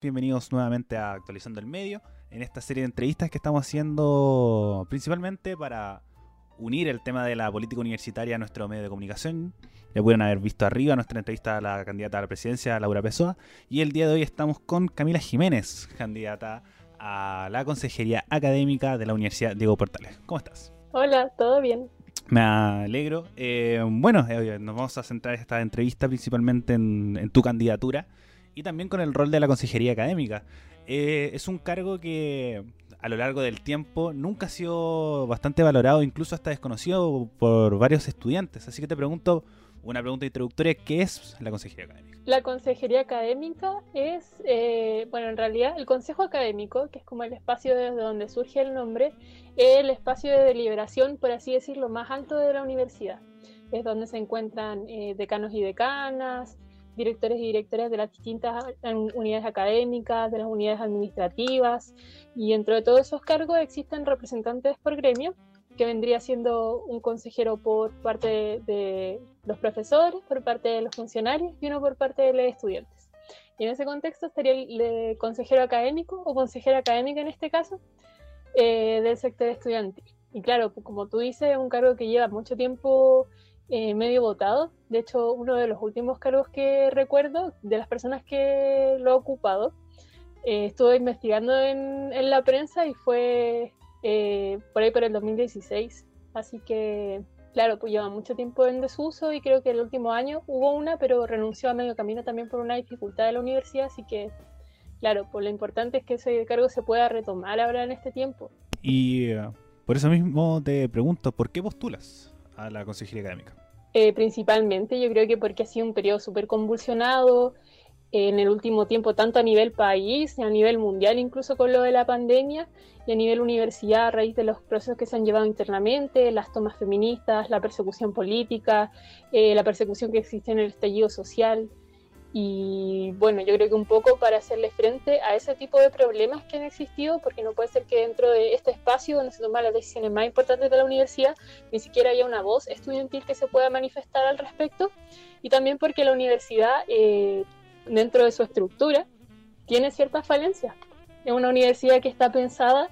Bienvenidos nuevamente a Actualizando el Medio, en esta serie de entrevistas que estamos haciendo principalmente para unir el tema de la política universitaria a nuestro medio de comunicación. Ya pudieron haber visto arriba nuestra entrevista a la candidata a la presidencia, Laura Pessoa, y el día de hoy estamos con Camila Jiménez, candidata a la Consejería Académica de la Universidad Diego Portales. ¿Cómo estás? Hola, ¿todo bien? Me alegro. Eh, bueno, eh, nos vamos a centrar esta entrevista principalmente en tu candidatura y también con el rol de la consejería académica. Eh, es un cargo que a lo largo del tiempo nunca ha sido bastante valorado, incluso hasta desconocido por varios estudiantes. Así que te pregunto una pregunta introductoria, ¿qué es la consejería académica? La consejería académica es, eh, bueno, en realidad el consejo académico, que es como el espacio desde donde surge el nombre, es el espacio de deliberación, por así decirlo, más alto de la universidad. Es donde se encuentran eh, decanos y decanas, directores y directoras de las distintas unidades académicas, de las unidades administrativas, y dentro de todos esos cargos existen representantes por gremio, que vendría siendo un consejero por parte de, los profesores, por parte de los funcionarios y uno por parte de los estudiantes. Y en ese contexto estaría el, consejero académico o consejera académica en este caso eh, del sector estudiantil. Y claro, como tú dices, es un cargo que lleva mucho tiempo eh, medio votado. De hecho, uno de los últimos cargos que recuerdo de las personas que lo ha ocupado, eh, estuve investigando en, en, la prensa y fue eh, por ahí por el 2016. Así que, claro, pues lleva mucho tiempo en desuso y creo que el último año hubo una, pero renunció a medio camino también por una dificultad de la universidad. Así que, claro, pues lo importante es que ese cargo se pueda retomar ahora en este tiempo. Y por eso mismo te pregunto, ¿por qué postulas? A la consejería académica? Eh, principalmente, yo creo que porque ha sido un periodo súper convulsionado en el último tiempo, tanto a nivel país, a nivel mundial, incluso con lo de la pandemia, y a nivel universidad, a raíz de los procesos que se han llevado internamente, las tomas feministas, la persecución política, eh, la persecución que existe en el estallido social. Y bueno, yo creo que un poco para hacerle frente a ese tipo de problemas que han existido, porque no puede ser que dentro de este espacio donde se toman las decisiones más importantes de la universidad, ni siquiera haya una voz estudiantil que se pueda manifestar al respecto, y también porque la universidad, eh, dentro de su estructura, tiene ciertas falencias. Es una universidad que está pensada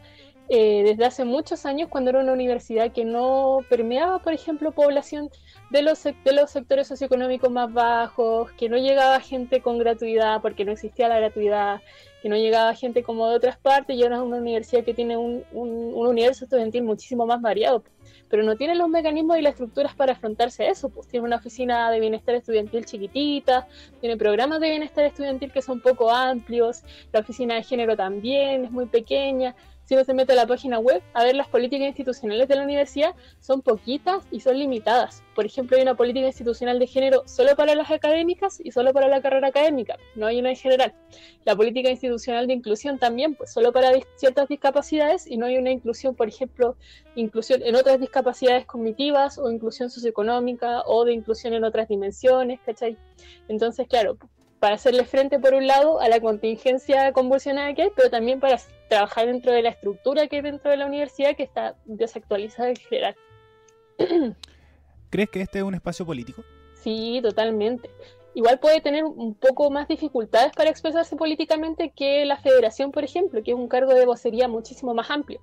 eh, desde hace muchos años, cuando era una universidad que no permeaba, por ejemplo, población de los, de los sectores socioeconómicos más bajos, que no llegaba gente con gratuidad porque no existía la gratuidad, que no llegaba gente como de otras partes, y ahora es una universidad que tiene un, un, universo estudiantil muchísimo más variado, pero no tiene los mecanismos y las estructuras para afrontarse a eso, pues. Tiene una oficina de bienestar estudiantil chiquitita, tiene programas de bienestar estudiantil que son poco amplios, la oficina de género también es muy pequeña, si uno se mete a la página web a ver las políticas institucionales de la universidad, son poquitas y son limitadas. Por ejemplo, hay una política institucional de género solo para las académicas y solo para la carrera académica, no hay una en general. La política institucional de inclusión también, pues solo para ciertas discapacidades y no hay una inclusión, por ejemplo, inclusión en otras discapacidades cognitivas o inclusión socioeconómica o de inclusión en otras dimensiones, ¿cachai? Entonces, claro, para hacerle frente, por un lado, a la contingencia convulsionada que hay, pero también para trabajar dentro de la estructura que hay dentro de la universidad que está desactualizada en general. ¿Crees que este es un espacio político? Sí, totalmente. Igual puede tener un poco más dificultades para expresarse políticamente que la federación, por ejemplo, que es un cargo de vocería muchísimo más amplio.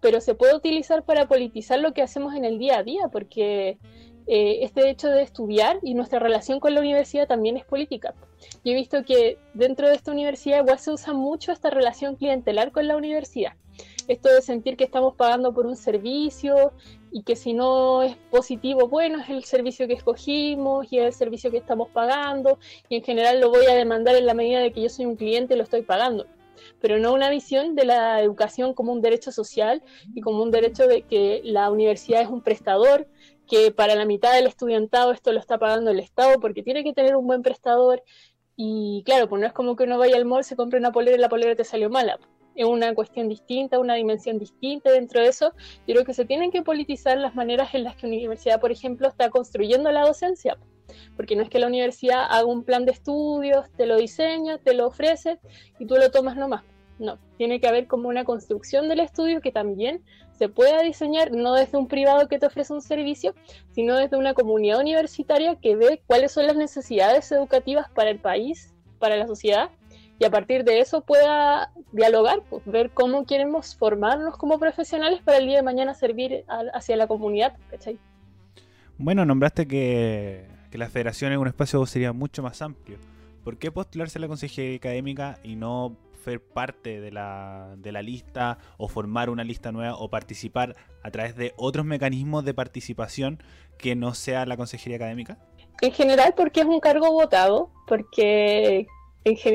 Pero se puede utilizar para politizar lo que hacemos en el día a día, porque eh, este hecho de estudiar y nuestra relación con la universidad también es política. Yo he visto que dentro de esta universidad igual se usa mucho esta relación clientelar con la universidad. Esto de sentir que estamos pagando por un servicio y que si no es positivo, bueno, es el servicio que escogimos y es el servicio que estamos pagando y en general lo voy a demandar en la medida de que yo soy un cliente y lo estoy pagando pero no una visión de la educación como un derecho social y como un derecho de que la universidad es un prestador que para la mitad del estudiantado esto lo está pagando el Estado porque tiene que tener un buen prestador y claro, pues no es como que uno vaya al mall, se compre una polera y la polera te salió mala. Es una cuestión distinta, una dimensión distinta dentro de eso. Yo creo que se tienen que politizar las maneras en las que la universidad, por ejemplo, está construyendo la docencia. Porque no es que la universidad haga un plan de estudios, te lo diseña, te lo ofrece y tú lo tomas nomás. No, tiene que haber como una construcción del estudio que también se pueda diseñar no desde un privado que te ofrece un servicio, sino desde una comunidad universitaria que ve cuáles son las necesidades educativas para el país, para la sociedad, y a partir de eso pueda dialogar, pues, ver cómo queremos formarnos como profesionales para el día de mañana servir hacia la comunidad. Bueno, nombraste que, que la federación en un espacio sería mucho más amplio. ¿Por qué postularse a la consejería académica y no ser parte de la, de la lista o formar una lista nueva o participar a través de otros mecanismos de participación que no sea la consejería académica? En general porque es un cargo votado, porque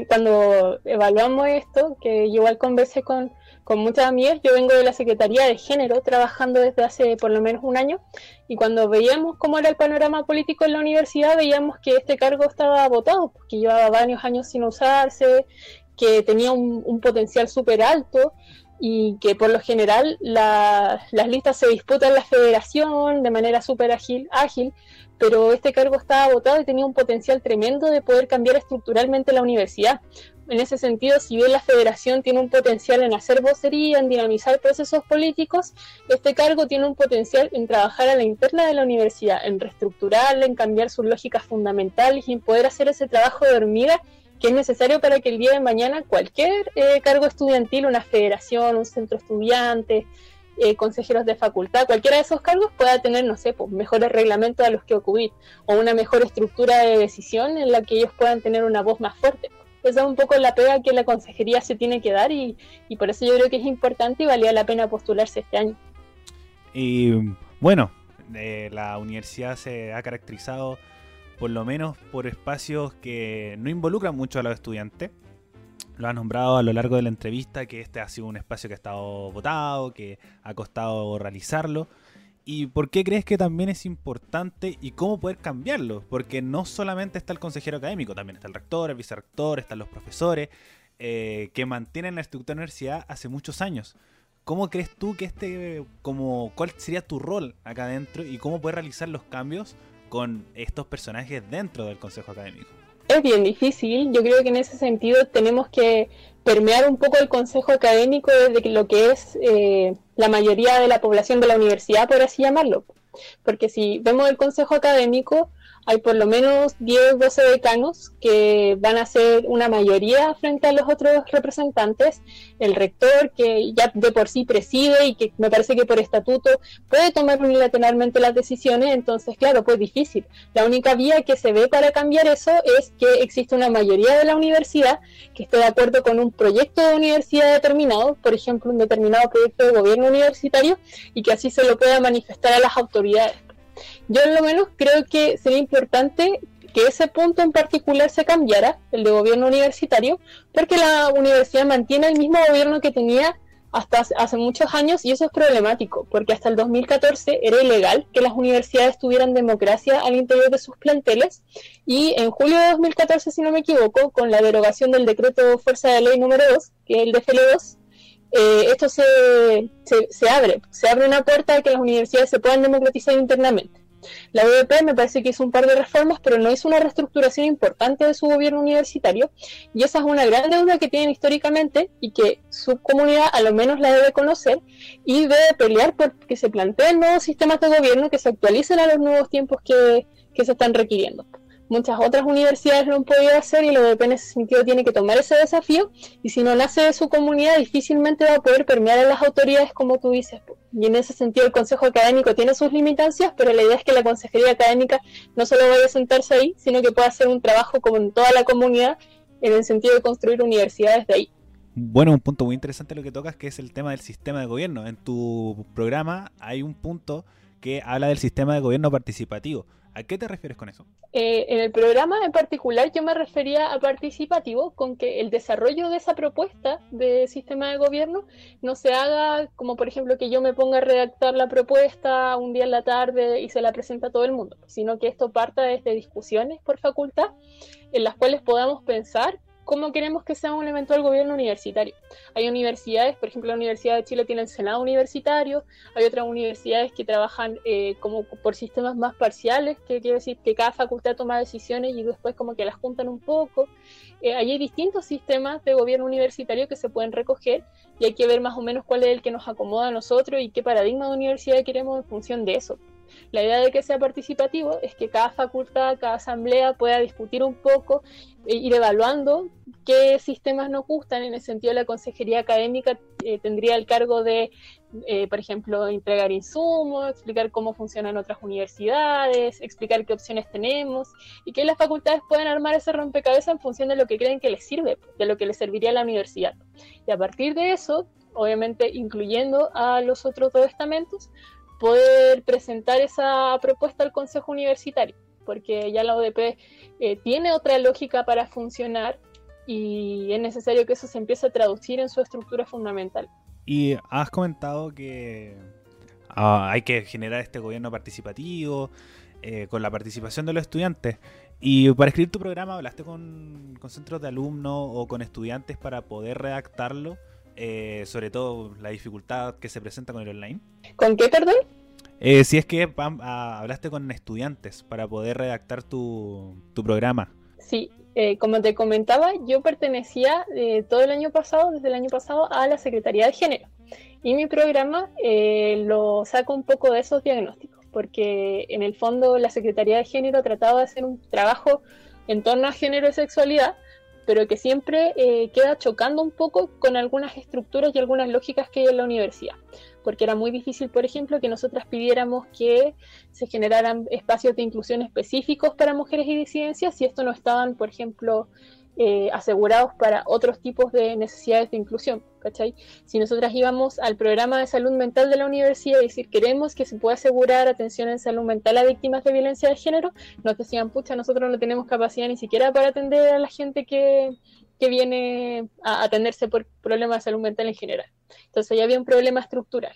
cuando evaluamos esto, que igual conversé con, con muchas amigas, yo vengo de la Secretaría de Género, trabajando desde hace por lo menos un año, y cuando veíamos cómo era el panorama político en la universidad, veíamos que este cargo estaba votado, porque llevaba varios años sin usarse, que tenía un, potencial súper alto y que por lo general las listas se disputan en la federación de manera súper ágil, ágil, pero este cargo estaba votado y tenía un potencial tremendo de poder cambiar estructuralmente la universidad. En ese sentido, si bien la federación tiene un potencial en hacer vocería, en dinamizar procesos políticos, este cargo tiene un potencial en trabajar a la interna de la universidad, en reestructurarla, en cambiar sus lógicas fundamentales y en poder hacer ese trabajo de hormiga que es necesario para que el día de mañana cualquier eh, cargo estudiantil, una federación, un centro estudiante, eh, consejeros de facultad, cualquiera de esos cargos pueda tener, no sé, pues, mejores reglamentos a los que ocurrir o una mejor estructura de decisión en la que ellos puedan tener una voz más fuerte. Esa es un poco la pega que la consejería se tiene que dar y, y por eso yo creo que es importante y valía la pena postularse este año. Y bueno, eh, la universidad se ha caracterizado por lo menos por espacios que no involucran mucho a los estudiantes. Lo ha nombrado a lo largo de la entrevista que este ha sido un espacio que ha estado votado, que ha costado realizarlo. ¿Y por qué crees que también es importante y cómo poder cambiarlo? Porque no solamente está el consejero académico, también está el rector, el vicerrector, están los profesores, eh, que mantienen la estructura de la universidad hace muchos años. ¿Cómo crees tú que este, como, cuál sería tu rol acá adentro y cómo puedes realizar los cambios con estos personajes dentro del Consejo Académico? Es bien difícil, yo creo que en ese sentido tenemos que permear un poco el Consejo Académico desde lo que es eh, la mayoría de la población de la universidad, por así llamarlo. Porque si vemos el Consejo Académico, hay por lo menos 10, 12 decanos que van a ser una mayoría frente a los otros representantes. El rector, que ya de por sí preside y que me parece que por estatuto puede tomar unilateralmente las decisiones, entonces, claro, pues difícil. La única vía que se ve para cambiar eso es que existe una mayoría de la universidad que esté de acuerdo con un proyecto de universidad determinado, por ejemplo, un determinado proyecto de gobierno universitario, y que así se lo pueda manifestar a las autoridades yo en lo menos creo que sería importante que ese punto en particular se cambiara, el de gobierno universitario, porque la universidad mantiene el mismo gobierno que tenía hasta hace muchos años y eso es problemático, porque hasta el 2014 era ilegal que las universidades tuvieran democracia al interior de sus planteles y en julio de 2014, si no me equivoco, con la derogación del decreto Fuerza de Ley número 2, que es el DFL2, eh, esto se, se, abre, se abre una puerta a que las universidades se puedan democratizar internamente. La UDP me parece que hizo un par de reformas, pero no hizo una reestructuración importante de su gobierno universitario, y esa es una gran deuda que tienen históricamente y que su comunidad a lo menos la debe conocer y debe pelear por que se planteen nuevos sistemas de gobierno que se actualicen a los nuevos tiempos que, que se están requiriendo muchas otras universidades lo han podido hacer y la UDP en ese sentido tiene que tomar ese desafío y si no nace de su comunidad difícilmente va a poder permear a las autoridades como tú dices. Y en ese sentido el Consejo Académico tiene sus limitancias, pero la idea es que la Consejería Académica no solo vaya a sentarse ahí, sino que pueda hacer un trabajo como en toda la comunidad en el sentido de construir universidades de ahí. Bueno, un punto muy interesante lo que tocas, que es el tema del sistema de gobierno. En tu programa hay un punto que habla del sistema de gobierno participativo. ¿A qué te refieres con eso? Eh, en el programa en particular yo me refería a participativo con que el desarrollo de esa propuesta de sistema de gobierno no se haga como por ejemplo que yo me ponga a redactar la propuesta un día en la tarde y se la presenta a todo el mundo, sino que esto parta desde discusiones por facultad en las cuales podamos pensar cómo queremos que sea un eventual gobierno universitario. Hay universidades, por ejemplo, la Universidad de Chile tiene el Senado universitario, hay otras universidades que trabajan eh, como por sistemas más parciales, que quiere decir que cada facultad toma decisiones y después como que las juntan un poco. Eh, hay distintos sistemas de gobierno universitario que se pueden recoger y hay que ver más o menos cuál es el que nos acomoda a nosotros y qué paradigma de universidad queremos en función de eso. La idea de que sea participativo es que cada facultad, cada asamblea pueda discutir un poco, e ir evaluando qué sistemas nos gustan. En el sentido, la consejería académica eh, tendría el cargo de, eh, por ejemplo, entregar insumos, explicar cómo funcionan otras universidades, explicar qué opciones tenemos y que las facultades puedan armar ese rompecabezas en función de lo que creen que les sirve, de lo que les serviría a la universidad. Y a partir de eso, obviamente incluyendo a los otros dos estamentos, poder presentar esa propuesta al Consejo Universitario, porque ya la ODP eh, tiene otra lógica para funcionar y es necesario que eso se empiece a traducir en su estructura fundamental. Y has comentado que ah, hay que generar este gobierno participativo eh, con la participación de los estudiantes. Y para escribir tu programa, ¿hablaste con centros de alumnos o con estudiantes para poder redactarlo? Eh, sobre todo la dificultad que se presenta con el online. ¿Con qué, perdón? Eh, si es que ah, hablaste con estudiantes para poder redactar tu, programa. Sí, eh, como te comentaba, yo pertenecía todo el año pasado, desde el año pasado, a la Secretaría de Género. Y mi programa lo saco un poco de esos diagnósticos, porque en el fondo la Secretaría de Género trataba de hacer un trabajo en torno a género y sexualidad, pero que siempre eh, queda chocando un poco con algunas estructuras y algunas lógicas que hay en la universidad. Porque era muy difícil, por ejemplo, que nosotras pidiéramos que se generaran espacios de inclusión específicos para mujeres y disidencias si esto no estaban, por ejemplo, eh, asegurados para otros tipos de necesidades de inclusión, ¿cachai? Si nosotras íbamos al programa de salud mental de la universidad y decir queremos que se pueda asegurar atención en salud mental a víctimas de violencia de género, nos decían, pucha, nosotros no tenemos capacidad ni siquiera para atender a la gente que, que viene a atenderse por problemas de salud mental en general. Entonces ya había un problema estructural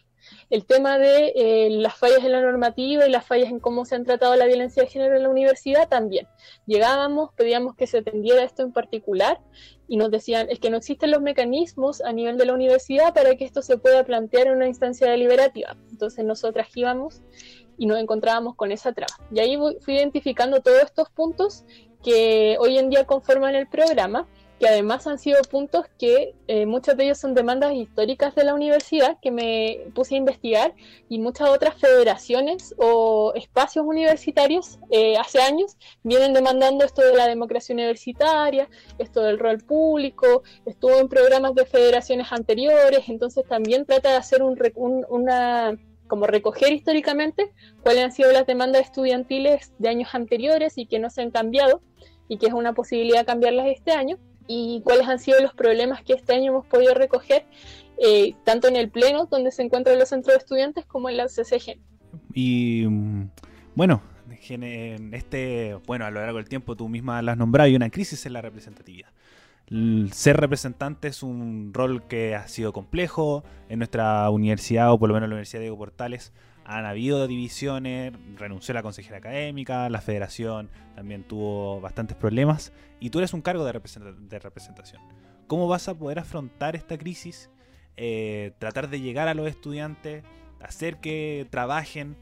el tema de eh, las fallas en la normativa y las fallas en cómo se han tratado la violencia de género en la universidad también. Llegábamos, pedíamos que se atendiera esto en particular y nos decían, es que no existen los mecanismos a nivel de la universidad para que esto se pueda plantear en una instancia deliberativa. Entonces nosotras íbamos y nos encontrábamos con esa traba. Y ahí fui identificando todos estos puntos que hoy en día conforman el programa que además han sido puntos que eh, muchos de ellos son demandas históricas de la universidad que me puse a investigar y muchas otras federaciones o espacios universitarios eh, hace años vienen demandando esto de la democracia universitaria, esto del rol público, estuvo en programas de federaciones anteriores, entonces también trata de hacer un, una como recoger históricamente cuáles han sido las demandas estudiantiles de años anteriores y que no se han cambiado y que es una posibilidad cambiarlas este año y cuáles han sido los problemas que este año hemos podido recoger, eh, tanto en el Pleno, donde se encuentran los centros de estudiantes, como en la CCG. Y mm, bueno, en este, bueno, a lo largo del tiempo tú misma la has nombrado, hay una crisis en la representatividad. ser representante es un rol que ha sido complejo en nuestra universidad, o por lo menos en la Universidad de Diego Portales han habido divisiones, renunció la consejera académica, la federación también tuvo bastantes problemas y tú eres un cargo de, representación. ¿Cómo vas a poder afrontar esta crisis? Eh, tratar de llegar a los estudiantes, hacer que trabajen,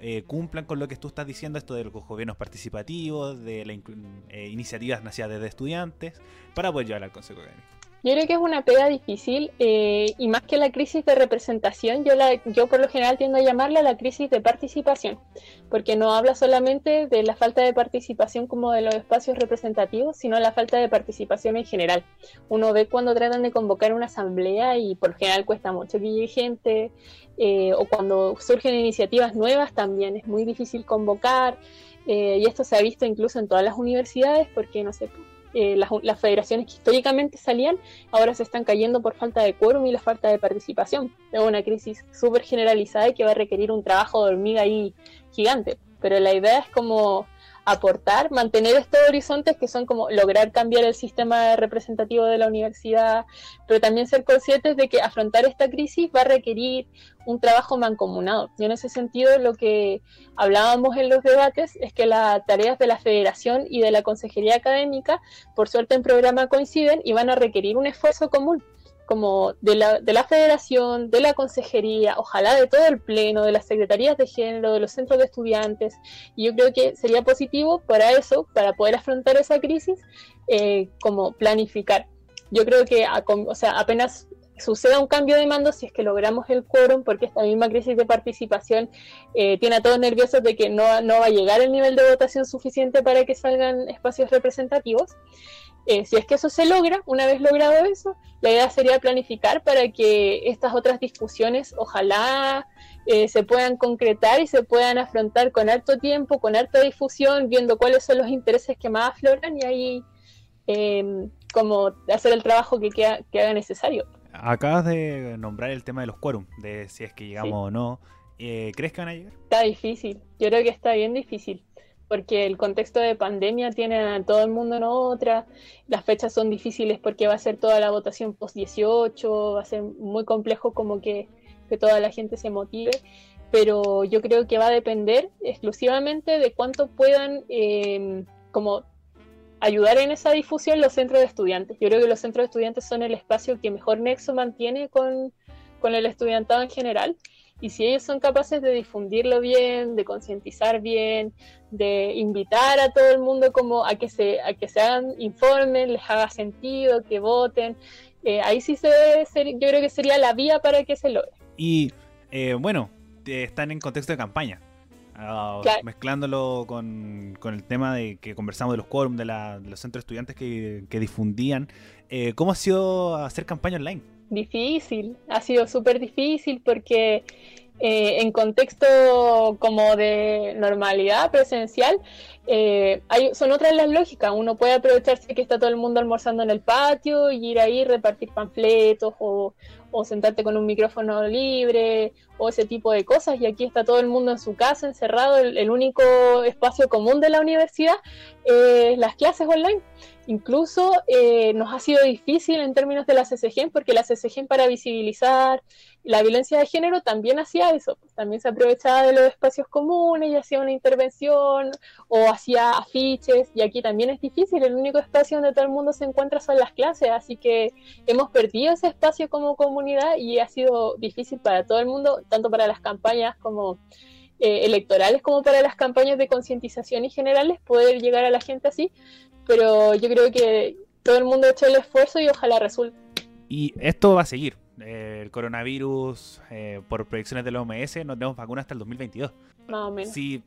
eh, cumplan con lo que tú estás diciendo, esto de los gobiernos participativos, de las eh, iniciativas nacidas desde estudiantes, para poder llevar al Consejo Académico. Yo creo que es una pega difícil eh, y más que la crisis de representación, yo, la, yo por lo general tiendo a llamarla la crisis de participación, porque no habla solamente de la falta de participación como de los espacios representativos, sino la falta de participación en general. Uno ve cuando tratan de convocar una asamblea y por lo general cuesta mucho que gente, eh, o cuando surgen iniciativas nuevas también es muy difícil convocar, eh, y esto se ha visto incluso en todas las universidades, porque no sé eh, las, federaciones que históricamente salían ahora se están cayendo por falta de quórum y la falta de participación. Es una crisis súper generalizada y que va a requerir un trabajo de hormiga ahí gigante. Pero la idea es como aportar, mantener estos horizontes que son como lograr cambiar el sistema representativo de la universidad, pero también ser conscientes de que afrontar esta crisis va a requerir un trabajo mancomunado. Y en ese sentido lo que hablábamos en los debates es que las tareas de la federación y de la consejería académica, por suerte en programa coinciden y van a requerir un esfuerzo común como de la, de la federación, de la consejería, ojalá de todo el pleno, de las secretarías de género, de los centros de estudiantes. Y yo creo que sería positivo para eso, para poder afrontar esa crisis, eh, como planificar. Yo creo que o sea, apenas suceda un cambio de mando si es que logramos el quórum, porque esta misma crisis de participación eh, tiene a todos nerviosos de que no, no va a llegar el nivel de votación suficiente para que salgan espacios representativos. Eh, si es que eso se logra, una vez logrado eso, la idea sería planificar para que estas otras discusiones ojalá eh, se puedan concretar y se puedan afrontar con harto tiempo, con harta difusión, viendo cuáles son los intereses que más afloran y ahí em, como hacer el trabajo que, que haga necesario. Acabas de nombrar el tema de los quórum, de si es que llegamos o no. Eh, ¿Crees que van a llegar? Está difícil, yo creo que está bien difícil porque el contexto de pandemia tiene a todo el mundo en otra, las fechas son difíciles porque va a ser toda la votación post 18, va a ser muy complejo como que, que toda la gente se motive, pero yo creo que va a depender exclusivamente de cuánto puedan em, como ayudar en esa difusión los centros de estudiantes. Yo creo que los centros de estudiantes son el espacio que mejor nexo mantiene con, con el estudiantado en general y si ellos son capaces de difundirlo bien, de concientizar bien, de invitar a todo el mundo como a que se, a que se hagan informes, les haga sentido, que voten, eh, ahí sí se debe ser, yo creo que sería la vía para que se logre. Y eh, bueno, están en contexto de campaña. Ah, mezclándolo con, el tema de que conversamos de los quórum, de, los centros de estudiantes que, difundían, eh, ¿cómo ha sido hacer campaña online? Difícil, ha sido súper difícil porque eh, en contexto como de normalidad presencial, eh, hay, son otras las lógicas. Uno puede aprovecharse que está todo el mundo almorzando en el patio y ir ahí, repartir panfletos o, sentarte con un micrófono libre o ese tipo de cosas. Y aquí está todo el mundo en su casa, encerrado. El, único espacio común de la universidad es las clases online. Incluso eh, nos ha sido difícil en términos de la CCG, porque la CCG para visibilizar la violencia de género también hacía eso, también se aprovechaba de los espacios comunes y hacía una intervención o hacía afiches, y aquí también es difícil, el único espacio donde todo el mundo se encuentra son las clases, así que hemos perdido ese espacio como comunidad y ha sido difícil para todo el mundo, tanto para las campañas como eh, electorales como para las campañas de concientización y generales, poder llegar a la gente así, pero yo creo que todo el mundo ha hecho el esfuerzo y ojalá resulte. Y esto va a seguir. El coronavirus, eh, por proyecciones de la OMS, no tenemos vacuna hasta el 2022. Más o menos. Si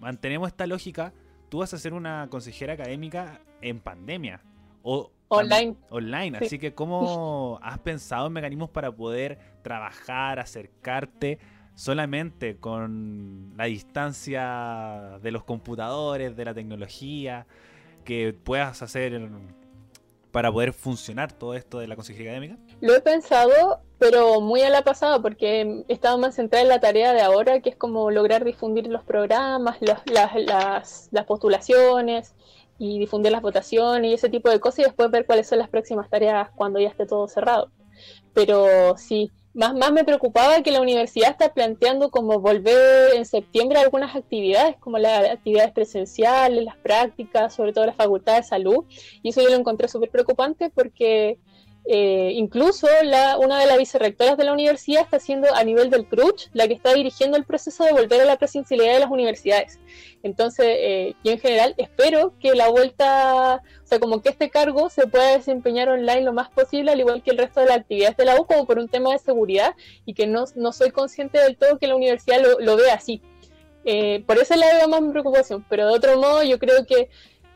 mantenemos esta lógica, tú vas a ser una consejera académica en pandemia. O online. Online. Así que, ¿cómo has pensado en mecanismos para poder trabajar, acercarte solamente con la distancia de los computadores, de la tecnología? que puedas hacer para poder funcionar todo esto de la consejería académica? Lo he pensado, pero muy a la pasada, porque he estado más centrada en la tarea de ahora, que es como lograr difundir los programas, las, las, las postulaciones y difundir las votaciones y ese tipo de cosas y después ver cuáles son las próximas tareas cuando ya esté todo cerrado. Pero sí, más, más me preocupaba que la universidad está planteando como volver en septiembre algunas actividades, como las actividades presenciales, las prácticas, sobre todo la facultad de salud, y eso yo lo encontré súper preocupante porque eh, incluso la, una de las vicerrectoras de la universidad está siendo a nivel del CRUCH la que está dirigiendo el proceso de volver a la presencialidad de las universidades. Entonces, eh, yo en general espero que la vuelta, o sea, como que este cargo se pueda desempeñar online lo más posible, al igual que el resto de las actividades de la U, como por un tema de seguridad y que no, no soy consciente del todo que la universidad lo, lo vea así. Eh, por eso le veo más mi preocupación, pero de otro modo yo creo que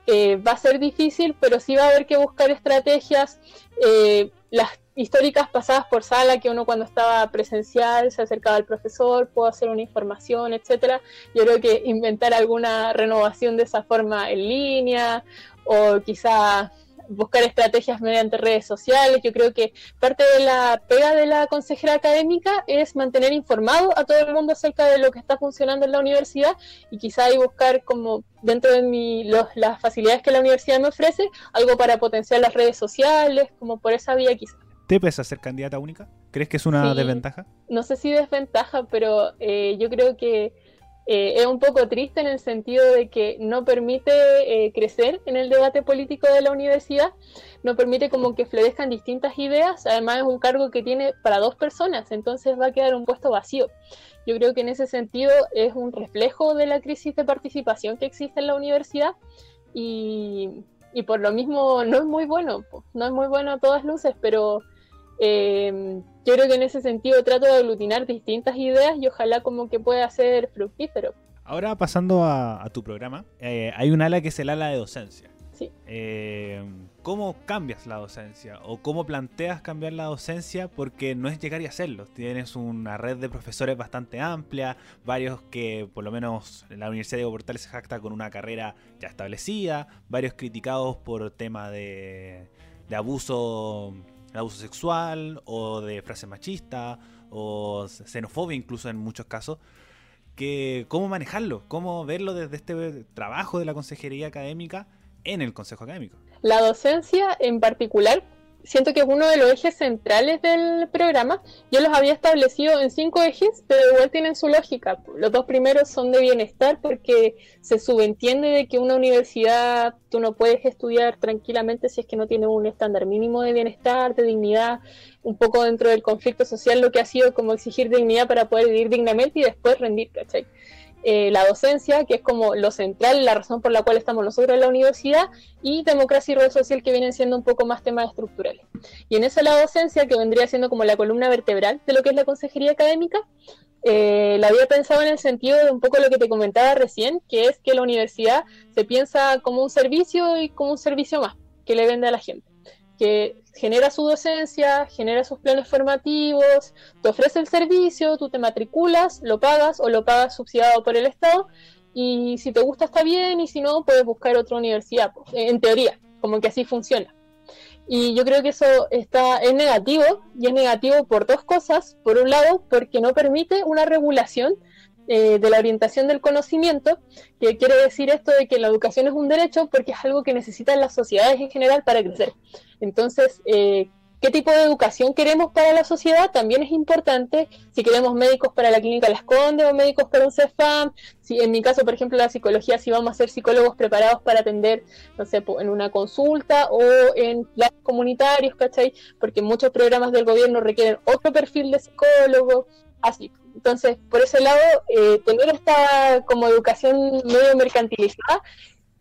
eh, va a ser difícil, pero sí va a haber que buscar estrategias. Eh, las históricas pasadas por sala, que uno cuando estaba presencial se acercaba al profesor, pudo hacer una información, etcétera. Yo creo que inventar alguna renovación de esa forma en línea, o quizá buscar estrategias mediante redes sociales. Yo creo que parte de la pega de la consejera académica es mantener informado a todo el mundo acerca de lo que está funcionando en la universidad y quizá ahí buscar como dentro de mi, las facilidades que la universidad me ofrece, algo para potenciar las redes sociales, como por esa vía quizá. ¿Te pesa ser candidata única? ¿Crees que es una desventaja? No sé si desventaja, pero eh, yo creo que eh, es un poco triste en el sentido de que no permite eh, crecer en el debate político de la universidad, no permite como que florezcan distintas ideas, además es un cargo que tiene para dos personas, entonces va a quedar un puesto vacío. Yo creo que en ese sentido es un reflejo de la crisis de participación que existe en la universidad y, y por lo mismo no es muy bueno, no es muy bueno a todas luces, pero Eh, yo creo que en ese sentido trato de aglutinar distintas ideas y ojalá como que pueda ser fructífero. Ahora pasando a, tu programa, eh, hay un ala que es el ala de docencia. Sí. Eh, ¿Cómo cambias la docencia? ¿O cómo planteas cambiar la docencia? Porque no es llegar y hacerlo. Tienes una red de profesores bastante amplia, varios que por lo menos la Universidad de Portales se jacta con una carrera ya establecida, varios criticados por tema de, de abuso abuso sexual o de frase machista o xenofobia incluso en muchos casos, que cómo manejarlo, cómo verlo desde este trabajo de la consejería académica en el consejo académico. La docencia en particular siento que es uno de los ejes centrales del programa. Yo los había establecido en cinco ejes, pero igual tienen su lógica. Los dos primeros son de bienestar porque se subentiende de que una universidad tú no puedes estudiar tranquilamente si es que no tienes un estándar mínimo de bienestar, de dignidad, un poco dentro del conflicto social lo que ha sido como exigir dignidad para poder vivir dignamente y después rendir, ¿cachai? Eh, la docencia, que es como lo central, la razón por la cual estamos nosotros en la universidad, y democracia y rol social, que vienen siendo un poco más temas estructurales. Y en esa la docencia, que vendría siendo como la columna vertebral de lo que es la consejería académica, eh, la había pensado en el sentido de un poco lo que te comentaba recién, que es que la universidad se piensa como un servicio y como un servicio más que le vende a la gente que genera su docencia, genera sus planes formativos, te ofrece el servicio, tú te matriculas, lo pagas o lo pagas subsidiado por el Estado y si te gusta está bien y si no puedes buscar otra universidad, pues, en teoría, como que así funciona. Y yo creo que eso está, es negativo y es negativo por dos cosas. Por un lado, porque no permite una regulación eh, de la orientación del conocimiento, que quiere decir esto de que la educación es un derecho porque es algo que necesitan las sociedades en general para crecer. Entonces, eh, ¿qué tipo de educación queremos para la sociedad? También es importante si queremos médicos para la clínica Las Condes o médicos para un CEFAM, si en mi caso, por ejemplo, la psicología, si vamos a ser psicólogos preparados para atender, no sé, en una consulta o en planes comunitarios, ¿cachai? Porque muchos programas del gobierno requieren otro perfil de psicólogo, así. Entonces, por ese lado, eh, tener esta como educación medio mercantilizada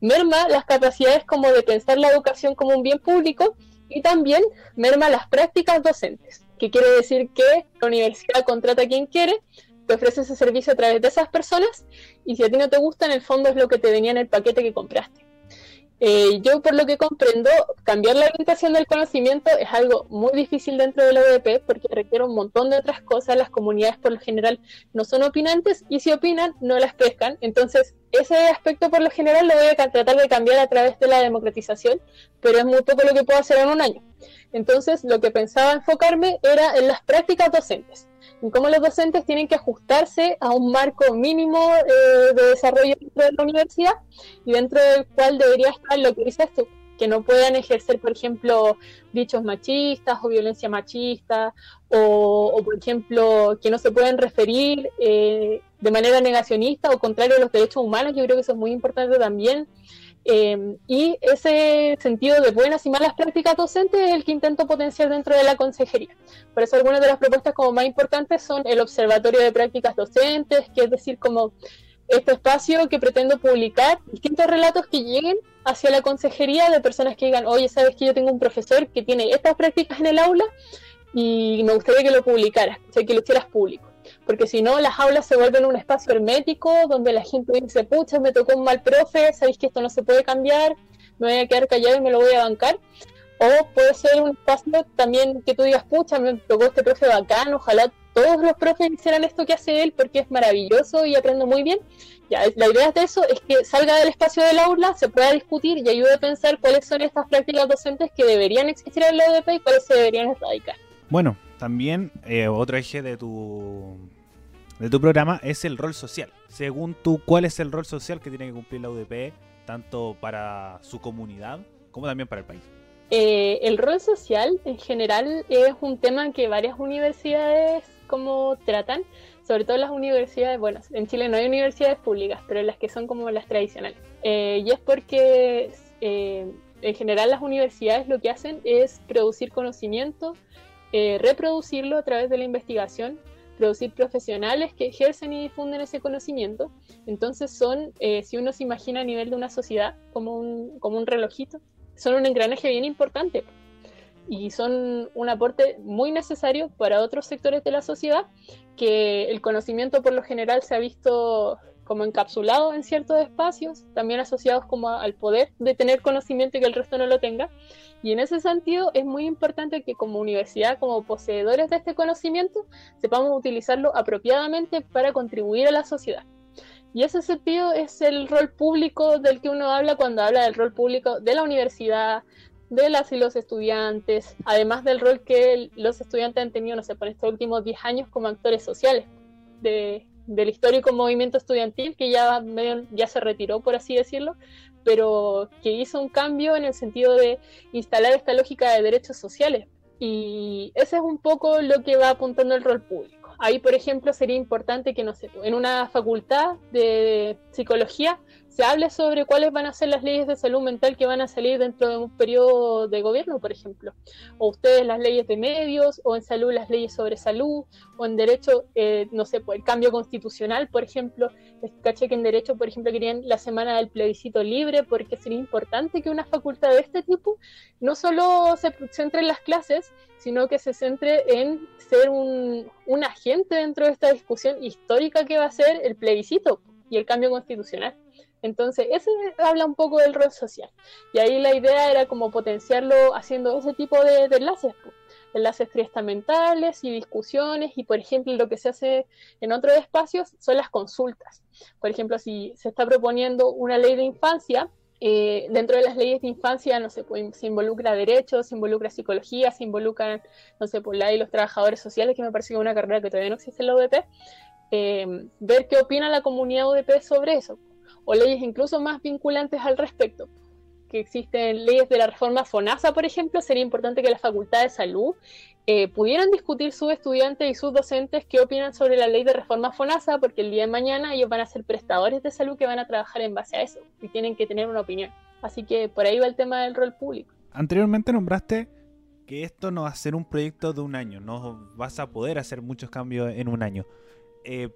merma las capacidades como de pensar la educación como un bien público y también merma las prácticas docentes, que quiere decir que la universidad contrata a quien quiere, te ofrece ese servicio a través de esas personas y si a ti no te gusta, en el fondo es lo que te venía en el paquete que compraste. Eh, yo por lo que comprendo, cambiar la orientación del conocimiento es algo muy difícil dentro de la UDP porque requiere un montón de otras cosas. Las comunidades por lo general no son opinantes y si opinan no las pescan. Entonces ese aspecto por lo general lo voy a tratar de cambiar a través de la democratización, pero es muy poco lo que puedo hacer en un año. Entonces lo que pensaba enfocarme era en las prácticas docentes cómo los docentes tienen que ajustarse a un marco mínimo eh, de desarrollo dentro de la universidad y dentro del cual debería estar lo que dices tú, que no puedan ejercer, por ejemplo, dichos machistas o violencia machista, o, por ejemplo, que no se pueden referir eh, de manera negacionista o contrario a los derechos humanos. Yo creo que eso es muy importante también. Em, y ese sentido de buenas y malas prácticas docentes es el que intento potenciar dentro de la consejería. Por eso algunas de las propuestas como más importantes son el Observatorio de Prácticas Docentes, que es decir, como este espacio que pretendo publicar distintos relatos que lleguen hacia la consejería de personas que digan, oye, sabes que yo tengo un profesor que tiene estas prácticas en el aula y me gustaría que lo publicaras, o sea, que lo hicieras público porque si no las aulas se vuelven un espacio hermético donde la gente dice, pucha, me tocó un mal profe, sabéis que esto no se puede cambiar, me voy a quedar callado y me lo voy a bancar. O puede ser un espacio también que tú digas, pucha, me tocó este profe bacán, ojalá todos los profes hicieran esto que hace él porque es maravilloso y aprendo muy bien. Ya, la idea de eso es que salga del espacio del aula, se pueda discutir y ayude a pensar cuáles son estas prácticas docentes que deberían existir en la UDP y cuáles se deberían erradicar. Bueno, también eh, otro eje de tu, de tu programa es el rol social. Según tú, ¿cuál es el rol social que tiene que cumplir la UDP, tanto para su comunidad como también para el país? Eh, el rol social en general es un tema que varias universidades como tratan, sobre todo las universidades, bueno, en Chile no hay universidades públicas, pero las que son como las tradicionales. Eh, y es porque en general las universidades lo que hacen es producir conocimiento eh, reproducirlo a través de la investigación, producir profesionales que ejercen y difunden ese conocimiento. Entonces son, eh, si uno se imagina a nivel de una sociedad como un, como un relojito, son un engranaje bien importante. y son un aporte muy necesario para otros sectores de la sociedad, que el conocimiento por lo general se ha visto como encapsulado en ciertos espacios, también asociados como al poder de tener conocimiento y que el resto no lo tenga. Y en ese sentido es muy importante que como universidad, como poseedores de este conocimiento, sepamos utilizarlo apropiadamente para contribuir a la sociedad. Y ese sentido es el rol público del que uno habla cuando habla del rol público de la universidad, de las y los estudiantes, además del rol que los estudiantes han tenido, no sé, por estos últimos 10 años como actores sociales de, del histórico movimiento estudiantil que ya, ya se retiró, por así decirlo, pero que hizo un cambio en el sentido de instalar esta lógica de derechos sociales. Y ese es un poco lo que va apuntando el rol público. Ahí, por ejemplo, sería importante que, no sé, en una facultad de psicología se hable sobre cuáles van a ser las leyes de salud mental que van a salir dentro de un periodo de gobierno, por ejemplo. O ustedes las leyes de medios, o en salud las leyes sobre salud, o en derecho, eh, no sé, pues, el cambio constitucional, por ejemplo. Caché que en derecho, por ejemplo, querían la semana del plebiscito libre, porque sería importante que una facultad de este tipo no solo se centre en las clases, sino que se centre en ser un, un agente dentro de esta discusión histórica que va a ser el plebiscito y el cambio constitucional. Entonces, ese habla un poco del rol social. Y ahí la idea era como potenciarlo haciendo ese tipo de, enlaces, enlaces triestamentales y discusiones. Y, por ejemplo, lo que se hace en otros espacios son las consultas. Por ejemplo, si se está proponiendo una ley de infancia, eh, dentro de las leyes de infancia, no pues, se involucra derechos, se involucra psicología, se involucran, no sé, pues la los trabajadores sociales, que me parece que es una carrera que todavía no existe en la UDP, eh, ver qué opina la comunidad UDP sobre eso o leyes incluso más vinculantes al respecto. Que existen leyes de la reforma FONASA, por ejemplo, sería importante que la Facultad de Salud eh, pudieran discutir sus estudiantes y sus docentes qué opinan sobre la ley de reforma FONASA, porque el día de mañana ellos van a ser prestadores de salud que van a trabajar en base a eso y tienen que tener una opinión. Así que por ahí va el tema del rol público. Anteriormente nombraste que esto no va a ser un proyecto de un año, no vas a poder hacer muchos cambios en un año. Eh,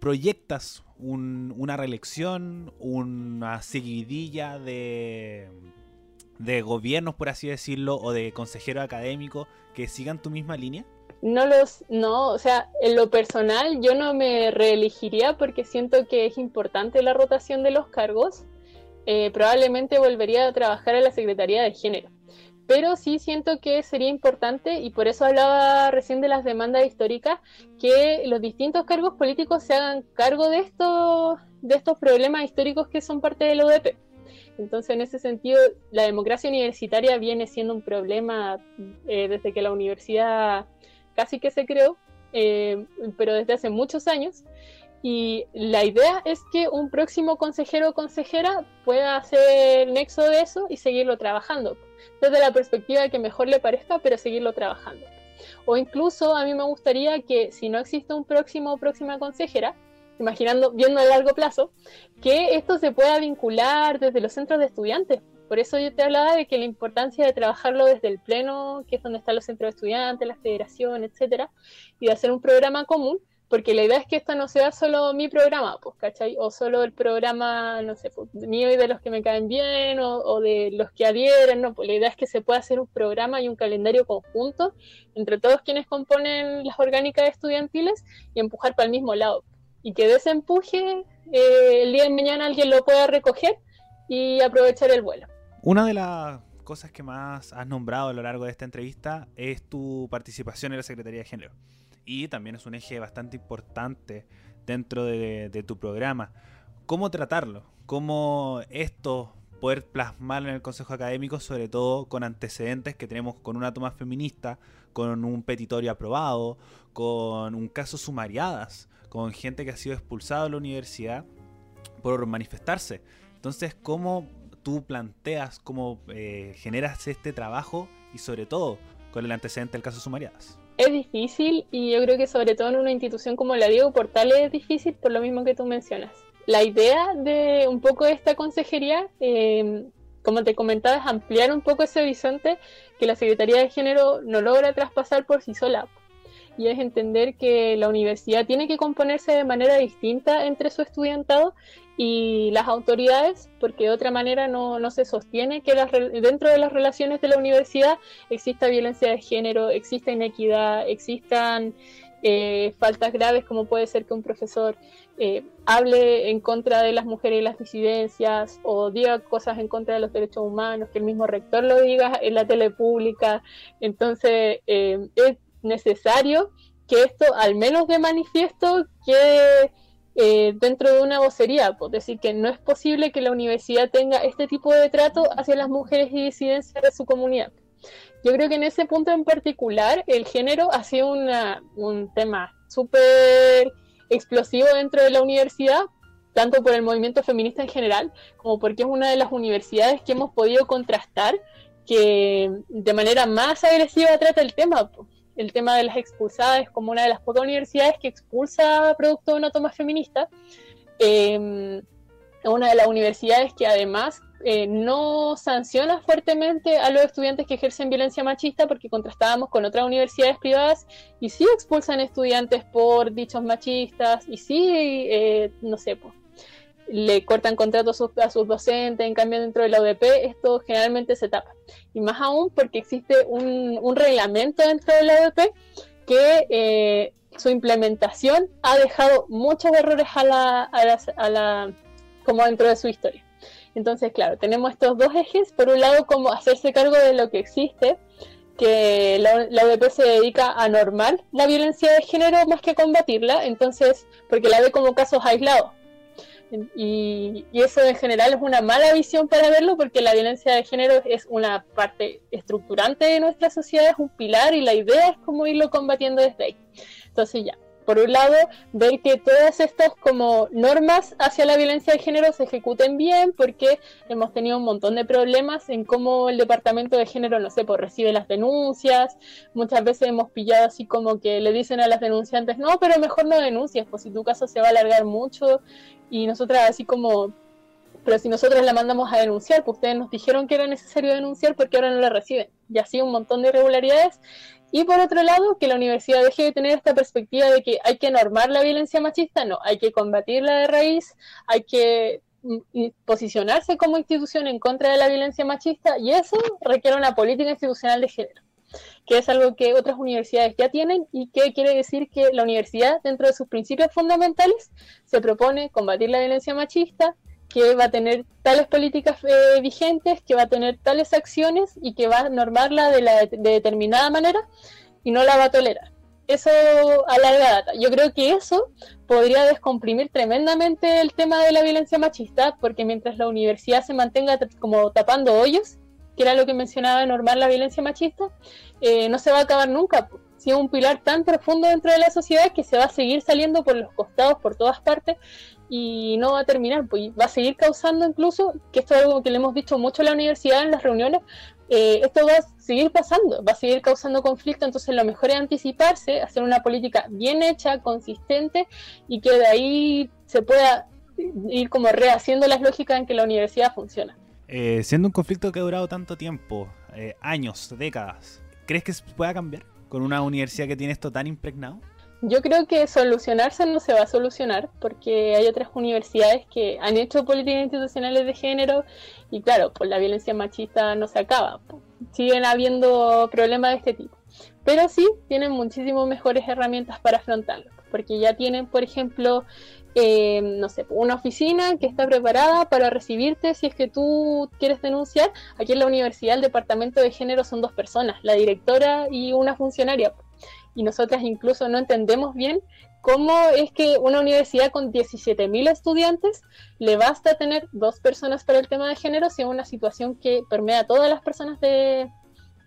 ¿Proyectas una reelección, una seguidilla de, de gobiernos, por así decirlo, o de consejeros académicos que sigan tu misma línea? No los, no, o sea, en lo personal yo no me reelegiría porque siento que es importante la rotación de los cargos. Eh, probablemente volvería a trabajar en la Secretaría de Género pero sí siento que sería importante, y por eso hablaba recién de las demandas históricas, que los distintos cargos políticos se hagan cargo de estos, de estos problemas históricos que son parte de la UDP. Entonces, en ese sentido, la democracia universitaria viene siendo un problema eh, desde que la universidad casi que se creó, eh, pero desde hace muchos años. Y la idea es que un próximo consejero o consejera pueda hacer nexo de eso y seguirlo trabajando desde la perspectiva que mejor le parezca, pero seguirlo trabajando. O incluso a mí me gustaría que si no existe un próximo o próxima consejera, imaginando, viendo a largo plazo, que esto se pueda vincular desde los centros de estudiantes. Por eso yo te hablaba de que la importancia de trabajarlo desde el pleno, que es donde están los centros de estudiantes, la federación, etcétera, y de hacer un programa común porque la idea es que esto no sea solo mi programa, pues, ¿cachai? O solo el programa, no sé, pues, mío y de los que me caen bien, o, de los que adhieren, ¿no? Pues la idea es que se pueda hacer un programa y un calendario conjunto entre todos quienes componen las orgánicas estudiantiles y empujar para el mismo lado. Y que de ese empuje, eh, el día de mañana alguien lo pueda recoger y aprovechar el vuelo. Una de las cosas que más has nombrado a lo largo de esta entrevista es tu participación en la Secretaría de Género y también es un eje bastante importante dentro de, tu programa. ¿Cómo tratarlo? ¿Cómo esto poder plasmarlo en el Consejo Académico, sobre todo con antecedentes que tenemos con una toma feminista, con un petitorio aprobado, con un caso sumariadas, con gente que ha sido expulsada de la universidad por manifestarse. Entonces, ¿cómo tú planteas, cómo eh, generas este trabajo y sobre todo con el antecedente del caso sumariadas? Es difícil y yo creo que sobre todo en una institución como la Diego Portales es difícil por lo mismo que tú mencionas. La idea de un poco esta consejería, eh, como te comentaba, es ampliar un poco ese horizonte que la Secretaría de Género no logra traspasar por sí sola. Y es entender que la universidad tiene que componerse de manera distinta entre su estudiantado y las autoridades, porque de otra manera no, no se sostiene que dentro de las relaciones de la universidad exista violencia de género, exista inequidad, existan eh, faltas graves como puede ser que un profesor eh, hable en contra de las mujeres y las disidencias o diga cosas en contra de los derechos humanos, que el mismo rector lo diga en la tele pública. Entonces eh, es necesario que esto al menos de manifiesto quede eh, dentro de una vocería, pues decir que no es posible que la universidad tenga este tipo de trato hacia las mujeres y disidencias de su comunidad. Yo creo que en ese punto en particular el género ha sido un tema súper explosivo dentro de la universidad, tanto por el movimiento feminista en general, como porque es una de las universidades que hemos podido contrastar que de manera más agresiva trata el tema. El tema de las expulsadas es como una de las pocas universidades que expulsa producto de una toma feminista. Eh, una de las universidades que además eh, no sanciona fuertemente a los estudiantes que ejercen violencia machista porque contrastábamos con otras universidades privadas y sí expulsan estudiantes por dichos machistas y sí, eh, no sé, pues, le cortan contratos a sus docentes, en cambio dentro de la UDP esto generalmente se tapa. Y más aún porque existe un, reglamento dentro de la UDP que eh, su implementación ha dejado muchos errores a la, a, la, como dentro de su historia. Entonces, claro, tenemos estos dos ejes. Por un lado, como hacerse cargo de lo que existe, que la, la UDP se dedica a normar la violencia de género más que a combatirla, entonces, porque la ve como casos aislados y, eso en general es una mala visión para verlo porque la violencia de género es una parte estructurante de nuestra sociedad, es un pilar y la idea es cómo irlo combatiendo desde ahí. Entonces ya, por un lado, ver que todas estas como normas hacia la violencia de género se ejecuten bien, porque hemos tenido un montón de problemas en cómo el departamento de género, no sé, pues recibe las denuncias. Muchas veces hemos pillado así como que le dicen a las denunciantes, no, pero mejor no denuncies, pues si tu caso se va a alargar mucho. Y nosotras así como, pero si nosotros la mandamos a denunciar, pues ustedes nos dijeron que era necesario denunciar porque ahora no la reciben. Y así un montón de irregularidades y por otro lado, que la universidad deje de tener esta perspectiva de que hay que normar la violencia machista, no, hay que combatirla de raíz, hay que mm, posicionarse como institución en contra de la violencia machista y eso requiere una política institucional de género, que es algo que otras universidades ya tienen y que quiere decir que la universidad, dentro de sus principios fundamentales, se propone combatir la violencia machista, que va a tener tales políticas eh, vigentes, que va a tener tales acciones y que va a normarla de, la, de determinada manera y no la va a tolerar. Eso a larga data. Yo creo que eso podría descomprimir tremendamente el tema de la violencia machista, porque mientras la universidad se mantenga como tapando hoyos, que era lo que mencionaba normar la violencia machista, eh, no se va a acabar nunca. Si es un pilar tan profundo dentro de la sociedad que se va a seguir saliendo por los costados, por todas partes, y no va a terminar, pues va a seguir causando incluso, que esto es algo que le hemos dicho mucho a la universidad en las reuniones, eh, esto va a seguir pasando, va a seguir causando conflicto, entonces lo mejor es anticiparse, hacer una política bien hecha, consistente y que de ahí se pueda ir como rehaciendo las lógicas en que la universidad funciona. Eh, siendo un conflicto que ha durado tanto tiempo, eh, años, décadas, ¿crees que se pueda cambiar con una universidad que tiene esto tan impregnado? Yo creo que solucionarse no se va a solucionar porque hay otras universidades que han hecho políticas institucionales de género y claro, pues la violencia machista no se acaba. Siguen habiendo problemas de este tipo. Pero sí tienen muchísimo mejores herramientas para afrontarlo. Porque ya tienen, por ejemplo, eh, no sé, una oficina que está preparada para recibirte si es que tú quieres denunciar. Aquí en la universidad el departamento de género son dos personas, la directora y una funcionaria y nosotras incluso no entendemos bien cómo es que una universidad con 17.000 estudiantes le basta tener dos personas para el tema de género si es una situación que permea a todas las personas de,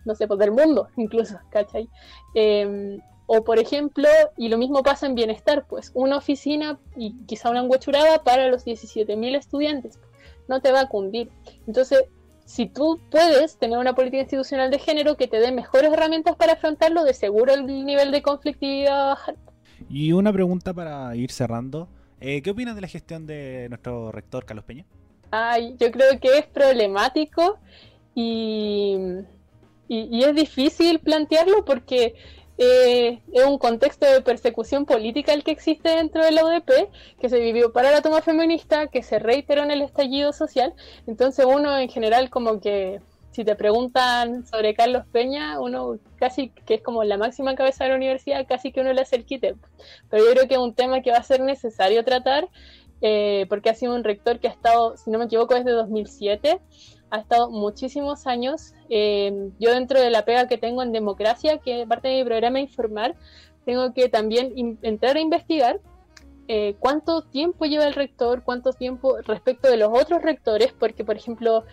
no sé, pues del mundo incluso, ¿cachai? Em, o por ejemplo, y lo mismo pasa en bienestar, pues una oficina y quizá una enguachurada para los 17.000 estudiantes, no te va a cundir. Entonces, si tú puedes tener una política institucional de género que te dé mejores herramientas para afrontarlo, de seguro el nivel de conflictividad va a bajar. Y una pregunta para ir cerrando. Eh, ¿Qué opinas de la gestión de nuestro rector Carlos Peña? Ay, yo creo que es problemático y, y, es difícil plantearlo porque eh, es un contexto de persecución política el que existe dentro de la UDP, que se vivió para la toma feminista, que se reiteró en el estallido social. Entonces uno en general como que si te preguntan sobre Carlos Peña, uno casi que es como la máxima cabeza de la universidad, casi que uno le hace el quite. Pero yo creo que es un tema que va a ser necesario tratar, eh, porque ha sido un rector que ha estado, si no me equivoco, desde 2007 ha estado muchísimos años. Eh, yo dentro de la pega que tengo en democracia, que parte de mi programa informar, tengo que también entrar a investigar eh, cuánto tiempo lleva el rector, cuánto tiempo respecto de los otros rectores, porque por ejemplo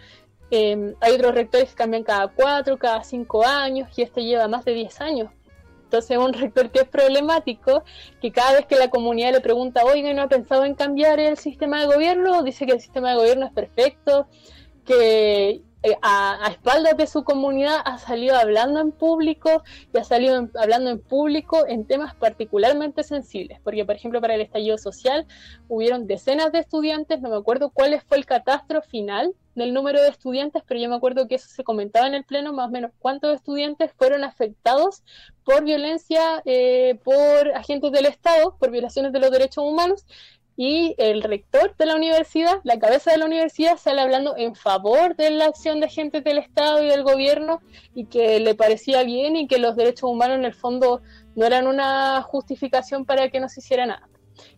eh, hay otros rectores que cambian cada cuatro, cada cinco años y este lleva más de diez años. Entonces un rector que es problemático, que cada vez que la comunidad le pregunta, oiga, ¿no ha pensado en cambiar el sistema de gobierno? Dice que el sistema de gobierno es perfecto, que eh, a, espaldas de su comunidad ha salido hablando en público y ha salido hablando en público en temas particularmente sensibles, porque por ejemplo para el estallido social hubieron decenas de estudiantes, no me acuerdo cuál fue el catastro final del número de estudiantes, pero yo me acuerdo que eso se comentaba en el pleno, más o menos cuántos estudiantes fueron afectados por violencia eh, por agentes del Estado, por violaciones de los derechos humanos, y el rector de la universidad, la cabeza de la universidad, sale hablando en favor de la acción de agentes del Estado y del gobierno y que le parecía bien y que los derechos humanos en el fondo no eran una justificación para que no se hiciera nada.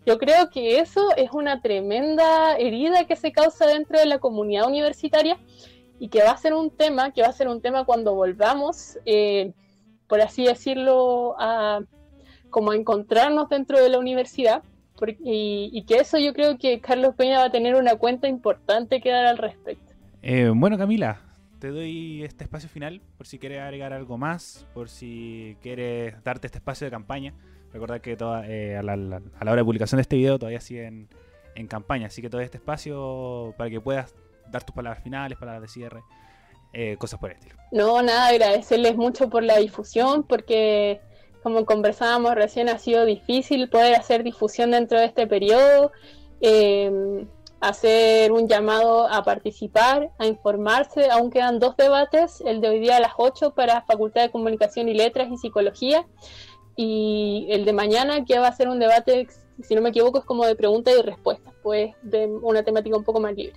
Yo creo que eso es una tremenda herida que se causa dentro de la comunidad universitaria y que va a ser un tema, que va a ser un tema cuando volvamos, eh, por así decirlo, a como a encontrarnos dentro de la universidad y, que eso yo creo que Carlos Peña va a tener una cuenta importante que dar al respecto. Eh, bueno, Camila, te doy este espacio final por si quieres agregar algo más, por si quieres darte este espacio de campaña. Recordad que toda, eh, a, la, hora de publicación de este video todavía sigue en, campaña, así que todo este espacio para que puedas dar tus palabras finales, palabras de cierre, eh, cosas por el estilo. No, nada, agradecerles mucho por la difusión, porque como conversábamos recién, ha sido difícil poder hacer difusión dentro de este periodo, em, hacer un llamado a participar, a informarse. Aún quedan dos debates, el de hoy día a las 8 para Facultad de Comunicación y Letras y Psicología, y el de mañana que va a ser un debate, si no me equivoco, es como de preguntas y respuestas, pues de una temática un poco más libre.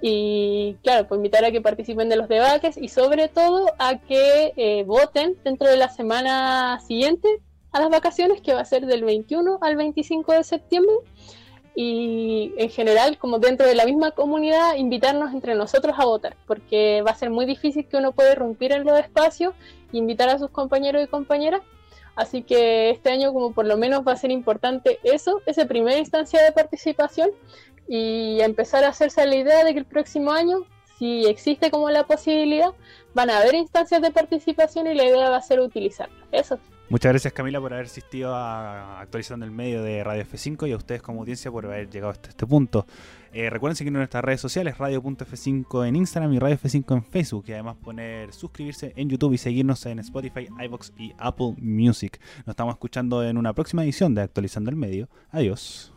Y claro, pues invitar a que participen de los debates y sobre todo a que eh, voten dentro de la semana siguiente a las vacaciones, que va a ser del 21 al 25 de septiembre. Y en general, como dentro de la misma comunidad, invitarnos entre nosotros a votar, porque va a ser muy difícil que uno pueda irrumpir en los espacios e invitar a sus compañeros y compañeras. Así que este año como por lo menos va a ser importante eso, esa primera instancia de participación y empezar a hacerse la idea de que el próximo año, si existe como la posibilidad, van a haber instancias de participación y la idea va a ser utilizarlas. Eso. Muchas gracias Camila por haber asistido a Actualizando el Medio de Radio F5 y a ustedes como audiencia por haber llegado hasta este punto. Eh, recuerden seguirnos en nuestras redes sociales, radio.f5 en Instagram y Radio F5 en Facebook y además poner suscribirse en YouTube y seguirnos en Spotify, iBox y Apple Music. Nos estamos escuchando en una próxima edición de Actualizando el Medio. Adiós.